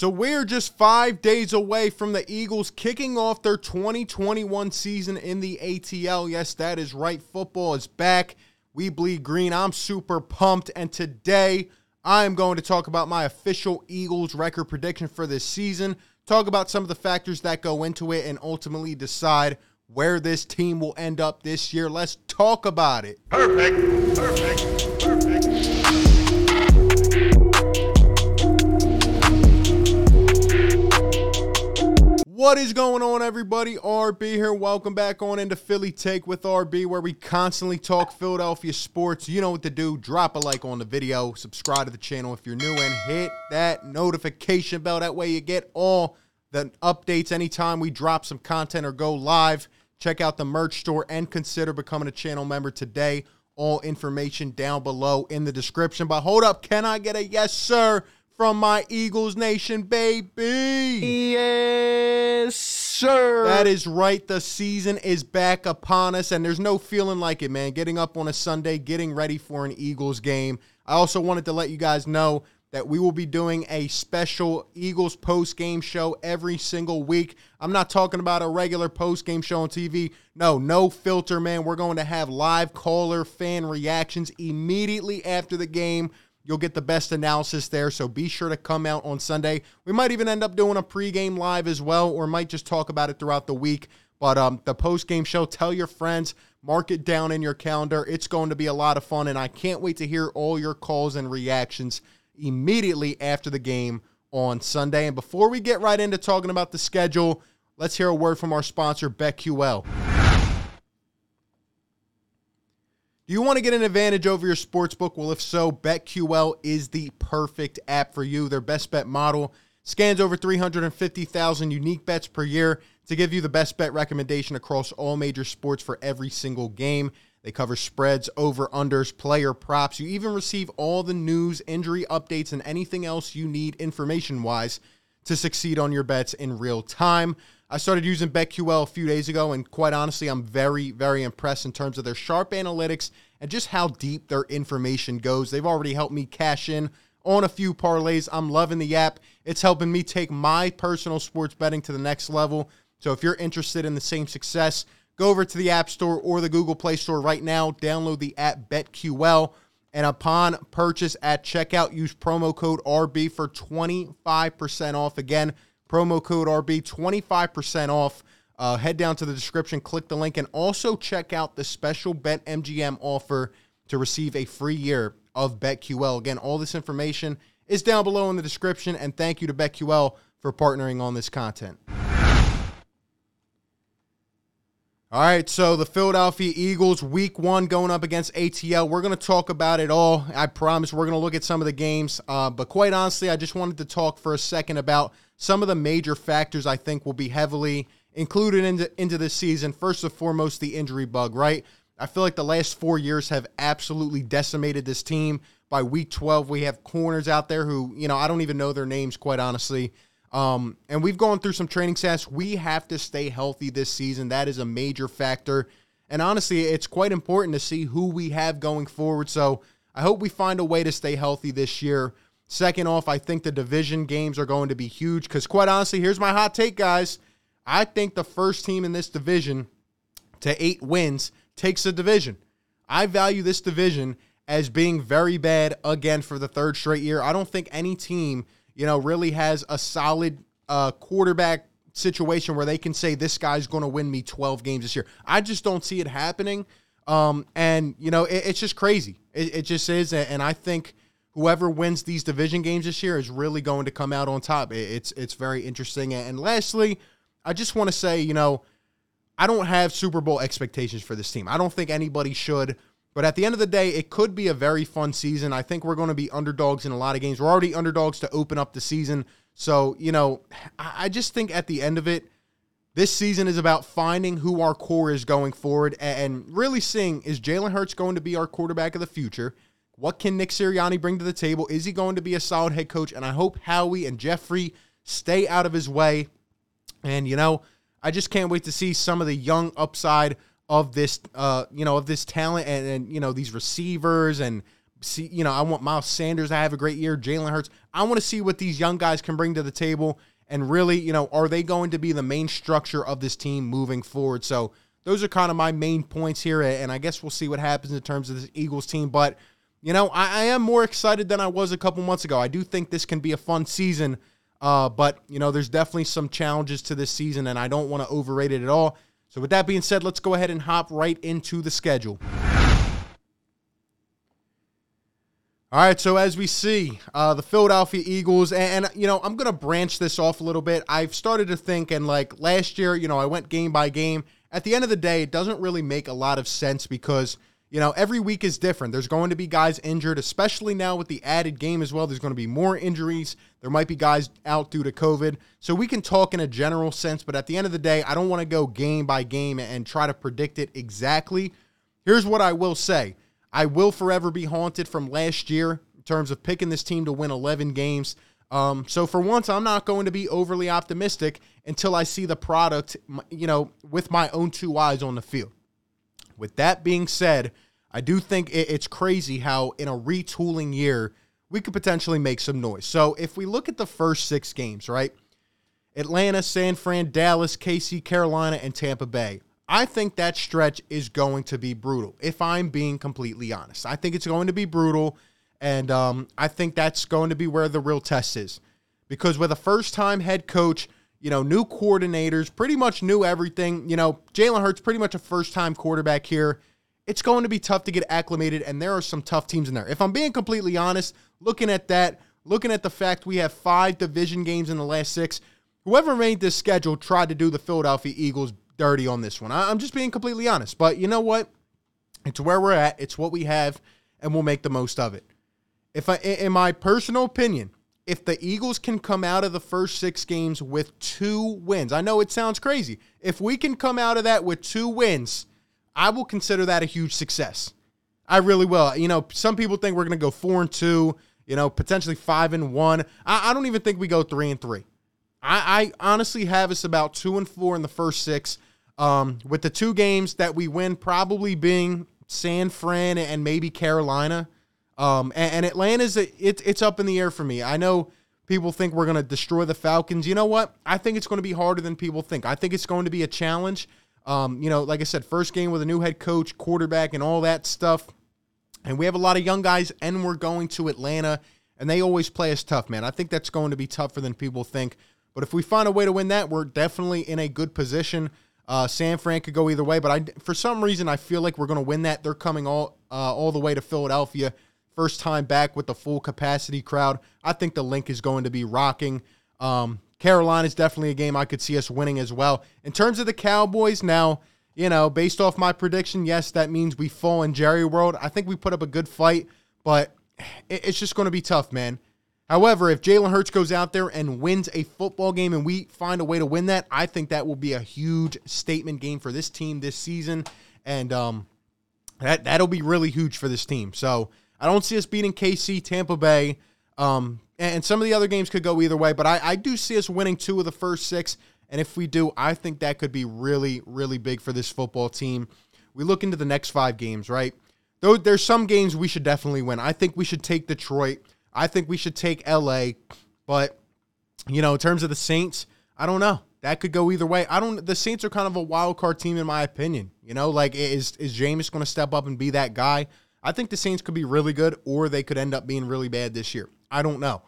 So we're just five days away from the Eagles kicking off their 2021 season in the ATL. Yes, that is right. Football is back. We bleed green. I'm super pumped. And today I am going to talk about my official Eagles record prediction for this season, talk about some of the factors that go into it, and ultimately decide where this team will end up this year. Let's talk about it. Perfect. Perfect. Perfect. What is going on, everybody? RB here. Welcome back on into Philly Take with RB, where we constantly talk Philadelphia sports. You know what to do. Drop a like on the video, subscribe to the channel if you're new, and hit that notification bell. That way, you get all the updates anytime we drop some content or go live. Check out the merch store and consider becoming a channel member today. All information down below in the description. But hold up, can I get a yes, sir? From my Eagles Nation, baby. Yes, sir. That is right. The season is back upon us, and there's no feeling like it, man. Getting up on a Sunday, getting ready for an Eagles game. I also wanted to let you guys know that we will be doing a special Eagles post game show every single week. I'm not talking about a regular post game show on TV. No, no filter, man. We're going to have live caller fan reactions immediately after the game. You'll get the best analysis there. So be sure to come out on Sunday. We might even end up doing a pregame live as well, or might just talk about it throughout the week. But um, the postgame show, tell your friends, mark it down in your calendar. It's going to be a lot of fun, and I can't wait to hear all your calls and reactions immediately after the game on Sunday. And before we get right into talking about the schedule, let's hear a word from our sponsor, BetQL. Do you want to get an advantage over your sports book? Well, if so, BetQL is the perfect app for you. Their best bet model scans over 350,000 unique bets per year to give you the best bet recommendation across all major sports for every single game. They cover spreads, over unders, player props. You even receive all the news, injury updates, and anything else you need information wise to succeed on your bets in real time. I started using BetQL a few days ago, and quite honestly, I'm very, very impressed in terms of their sharp analytics and just how deep their information goes. They've already helped me cash in on a few parlays. I'm loving the app. It's helping me take my personal sports betting to the next level. So if you're interested in the same success, go over to the App Store or the Google Play Store right now. Download the app BetQL. And upon purchase at checkout, use promo code RB for 25% off. Again, promo code RB, 25% off. Uh, head down to the description, click the link, and also check out the special BetMGM offer to receive a free year of BetQL. Again, all this information is down below in the description, and thank you to BetQL for partnering on this content. All right, so the Philadelphia Eagles, week one, going up against ATL. We're going to talk about it all. I promise we're going to look at some of the games. Uh, but quite honestly, I just wanted to talk for a second about some of the major factors I think will be heavily included into, into this season. First and foremost, the injury bug, right? I feel like the last four years have absolutely decimated this team. By week 12, we have corners out there who, you know, I don't even know their names, quite honestly. Um, and we've gone through some training sets. We have to stay healthy this season. That is a major factor. And honestly, it's quite important to see who we have going forward. So I hope we find a way to stay healthy this year. Second off, I think the division games are going to be huge because, quite honestly, here's my hot take, guys. I think the first team in this division to eight wins takes the division. I value this division as being very bad again for the third straight year. I don't think any team you know, really has a solid uh, quarterback situation where they can say this guy's going to win me 12 games this year. I just don't see it happening. Um, and you know, it, it's just crazy. It, it, just is. And I think whoever wins these division games this year is really going to come out on top. It's it's very interesting. And lastly, I just want to say, you know, I don't have Super Bowl expectations for this team. I don't think anybody should. But at the end of the day, it could be a very fun season. I think we're going to be underdogs in a lot of games. We're already underdogs to open up the season. So, you know, I just think at the end of it, this season is about finding who our core is going forward and really seeing is Jalen Hurts going to be our quarterback of the future? What can Nick Sirianni bring to the table? Is he going to be a solid head coach? And I hope Howie and Jeffrey stay out of his way. And, you know, I just can't wait to see some of the young upside of this, uh, you know, of this talent and, and you know these receivers and see, you know, I want Miles Sanders to have a great year, Jalen Hurts. I want to see what these young guys can bring to the table. And really, you know, are they going to be the main structure of this team moving forward? So those are kind of my main points here. And I guess we'll see what happens in terms of this Eagles team. But, you know, I, I am more excited than I was a couple months ago. I do think this can be a fun season. Uh, but, you know, there's definitely some challenges to this season, and I don't want to overrate it at all. So, with that being said, let's go ahead and hop right into the schedule. All right, so as we see, uh, the Philadelphia Eagles, and, and, you know, I'm going to branch this off a little bit. I've started to think, and like last year, you know, I went game by game. At the end of the day, it doesn't really make a lot of sense because, you know, every week is different. There's going to be guys injured, especially now with the added game as well. There's going to be more injuries. There might be guys out due to COVID. So we can talk in a general sense, but at the end of the day, I don't want to go game by game and try to predict it exactly. Here's what I will say I will forever be haunted from last year in terms of picking this team to win 11 games. Um, so for once, I'm not going to be overly optimistic until I see the product, you know, with my own two eyes on the field. With that being said, I do think it's crazy how in a retooling year we could potentially make some noise. So if we look at the first six games, right? Atlanta, San Fran, Dallas, KC, Carolina, and Tampa Bay. I think that stretch is going to be brutal, if I'm being completely honest. I think it's going to be brutal, and um, I think that's going to be where the real test is. Because with a first time head coach, you know, new coordinators, pretty much new everything. You know, Jalen Hurts, pretty much a first time quarterback here. It's going to be tough to get acclimated, and there are some tough teams in there. If I'm being completely honest, looking at that, looking at the fact we have five division games in the last six, whoever made this schedule tried to do the Philadelphia Eagles dirty on this one. I'm just being completely honest. But you know what? It's where we're at. It's what we have, and we'll make the most of it. If I, in my personal opinion, if the Eagles can come out of the first six games with two wins, I know it sounds crazy. If we can come out of that with two wins, I will consider that a huge success. I really will. You know, some people think we're going to go four and two. You know, potentially five and one. I, I don't even think we go three and three. I, I honestly have us about two and four in the first six um, with the two games that we win probably being San Fran and maybe Carolina. Um, and, and Atlanta's it, it's up in the air for me. I know people think we're going to destroy the Falcons. You know what? I think it's going to be harder than people think. I think it's going to be a challenge. Um, you know, like I said, first game with a new head coach, quarterback, and all that stuff. And we have a lot of young guys, and we're going to Atlanta, and they always play us tough, man. I think that's going to be tougher than people think. But if we find a way to win that, we're definitely in a good position. Uh, San Fran could go either way, but I for some reason I feel like we're going to win that. They're coming all uh, all the way to Philadelphia, first time back with the full capacity crowd. I think the Linc is going to be rocking. Um, Carolina is definitely a game I could see us winning as well. In terms of the Cowboys, now you know, based off my prediction, yes, that means we fall in Jerry World. I think we put up a good fight, but it's just going to be tough, man. However, if Jalen Hurts goes out there and wins a football game and we find a way to win that, I think that will be a huge statement game for this team this season. And um, that, that'll be really huge for this team. So I don't see us beating KC, Tampa Bay. Um, and some of the other games could go either way, but I, I do see us winning two of the first six. And if we do, I think that could be really, really big for this football team. We look into the next five games, right? Though there's some games we should definitely win. I think we should take Detroit. I think we should take LA, but you know, in terms of the Saints, I don't know. That could go either way. I don't. The Saints are kind of a wild card team in my opinion. You know, like is is Jameis going to step up and be that guy? I think the Saints could be really good, or they could end up being really bad this year. I don't know.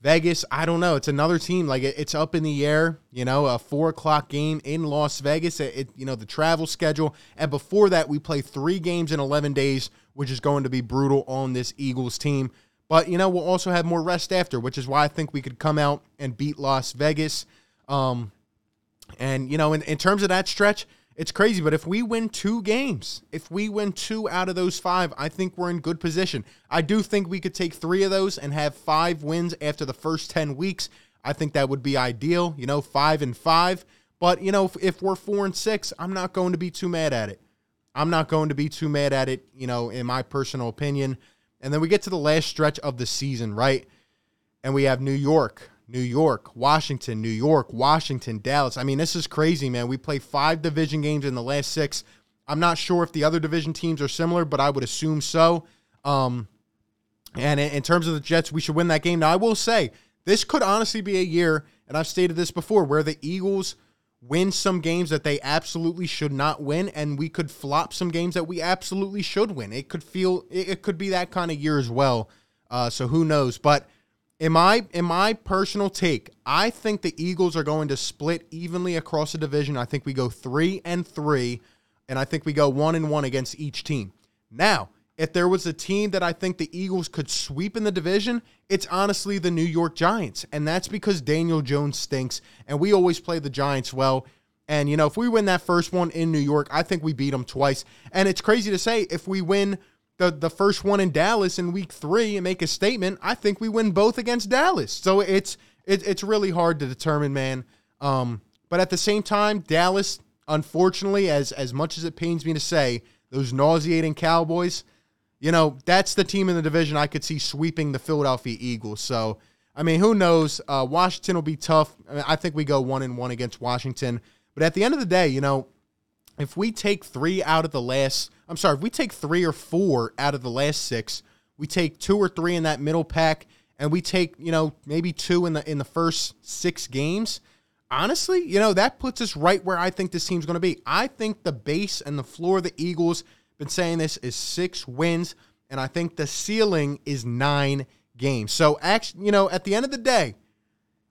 Vegas, I don't know. It's another team. Like it, it's up in the air. You know, a four o'clock game in Las Vegas. It, it, you know the travel schedule, and before that, we play three games in eleven days, which is going to be brutal on this Eagles team. But, you know, we'll also have more rest after, which is why I think we could come out and beat Las Vegas. Um, and, you know, in, in terms of that stretch, it's crazy. But if we win two games, if we win two out of those five, I think we're in good position. I do think we could take three of those and have five wins after the first 10 weeks. I think that would be ideal, you know, five and five. But, you know, if, if we're four and six, I'm not going to be too mad at it. I'm not going to be too mad at it, you know, in my personal opinion. And then we get to the last stretch of the season, right? And we have New York, New York, Washington, New York, Washington, Dallas. I mean, this is crazy, man. We play five division games in the last six. I'm not sure if the other division teams are similar, but I would assume so. Um, And in, terms of the Jets, we should win that game. Now, I will say this could honestly be a year, and I've stated this before, where the Eagles win some games that they absolutely should not win, and we could flop some games that we absolutely should win. It could feel it could be that kind of year as well. Uh, so who knows? But in my in my personal take, I think the Eagles are going to split evenly across the division. I think we go three and three, and I think we go one and one against each team. Now, if there was a team that I think the Eagles could sweep in the division, it's honestly the New York Giants. And that's because Daniel Jones stinks, and we always play the Giants well. And, you know, if we win that first one in New York, I think we beat them twice. And it's crazy to say if we win the, the first one in Dallas in week three and make a statement, I think we win both against Dallas. So it's it, it's really hard to determine, man. Um, but at the same time, Dallas, unfortunately, as as much as it pains me to say, those nauseating Cowboys, you know, that's the team in the division I could see sweeping the Philadelphia Eagles. So, I mean, who knows? Uh, Washington will be tough. I, mean, I think we go one and one against Washington. But at the end of the day, you know, if we take three out of the last, I'm sorry, if we take three or four out of the last six, we take two or three in that middle pack, and we take, you know, maybe two in the in the first six games. Honestly, you know, that puts us right where I think this team's going to be. I think the base and the floor of the Eagles been saying this is six wins, and I think the ceiling is nine games. So, actually, you know, at the end of the day,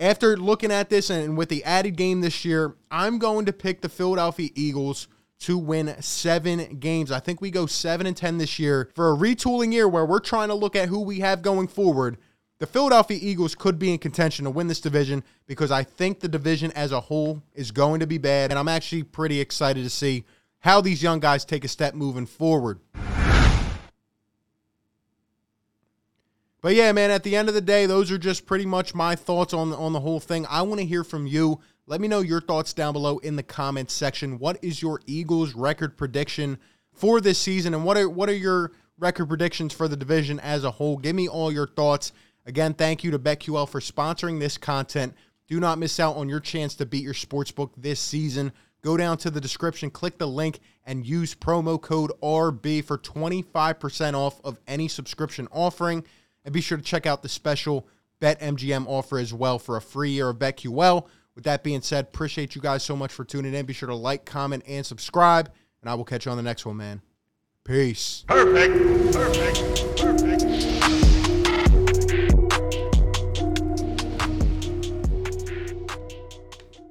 after looking at this and with the added game this year, I'm going to pick the Philadelphia Eagles to win seven games. I think we go seven and 10 this year for a retooling year where we're trying to look at who we have going forward. The Philadelphia Eagles could be in contention to win this division because I think the division as a whole is going to be bad. And I'm actually pretty excited to see how these young guys take a step moving forward. But yeah, man, at the end of the day, those are just pretty much my thoughts on on the whole thing. I want to hear from you. Let me know your thoughts down below in the comments section. What is your Eagles record prediction for this season and what are what are your record predictions for the division as a whole? Give me all your thoughts. Again, thank you to BetQL for sponsoring this content. Do not miss out on your chance to beat your sportsbook this season. Go down to the description, click the link, and use promo code RB for 25% off of any subscription offering. And be sure to check out the special BetMGM offer as well for a free year of BetQL. With that being said, appreciate you guys so much for tuning in. Be sure to like, comment, and subscribe. And I will catch you on the next one, man. Peace. Perfect. Perfect. Perfect.